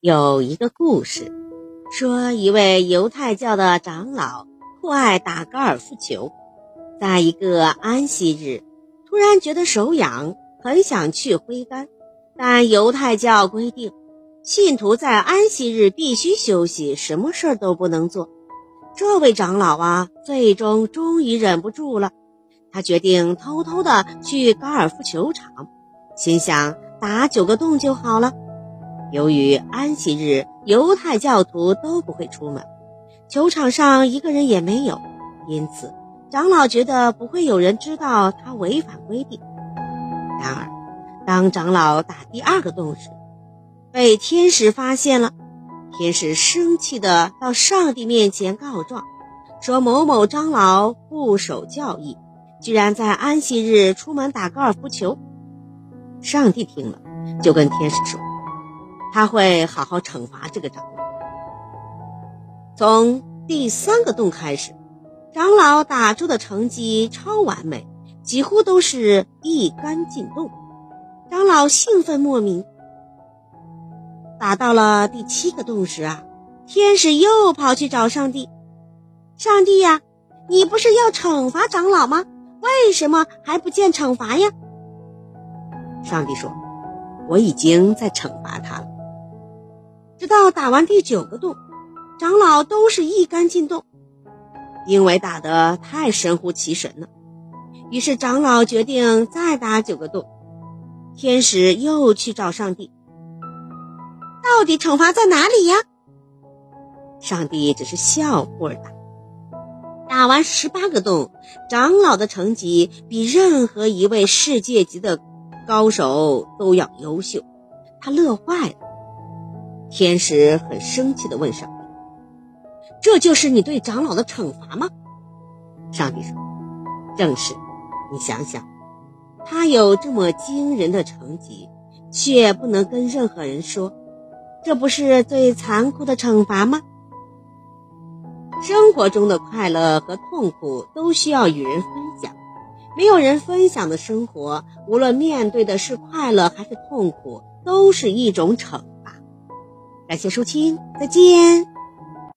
有一个故事，说一位犹太教的长老酷爱打高尔夫球，在一个安息日，突然觉得手痒，很想去挥杆，但犹太教规定，信徒在安息日必须休息，什么事儿都不能做。这位长老啊，最终终于忍不住了，他决定偷偷的去高尔夫球场，心想打九个洞就好了。由于安息日，犹太教徒都不会出门，球场上一个人也没有，因此长老觉得不会有人知道他违反规定。然而，当长老打第二个洞时，被天使发现了。天使生气的到上帝面前告状，说某某长老不守教义，居然在安息日出门打高尔夫球。上帝听了，就跟天使说。他会好好惩罚这个长老。从第三个洞开始，长老打出的成绩超完美，几乎都是一杆进洞。长老兴奋莫名。打到了第七个洞时啊，天使又跑去找上帝：“上帝呀，你不是要惩罚长老吗？为什么还不见惩罚呀？”上帝说：“我已经在惩罚他了。”直到打完第九个洞，长老都是一杆进洞，因为打得太神乎其神了。于是长老决定再打九个洞。天使又去找上帝，到底惩罚在哪里呀？上帝只是笑乎而答：“打完十八个洞，长老的成绩比任何一位世界级的高手都要优秀。”他乐坏了。天使很生气地问上帝：“这就是你对长老的惩罚吗？”上帝说：“正是。你想想，他有这么惊人的成绩，却不能跟任何人说，这不是最残酷的惩罚吗？生活中的快乐和痛苦都需要与人分享，没有人分享的生活，无论面对的是快乐还是痛苦，都是一种惩。”感谢收听，再见。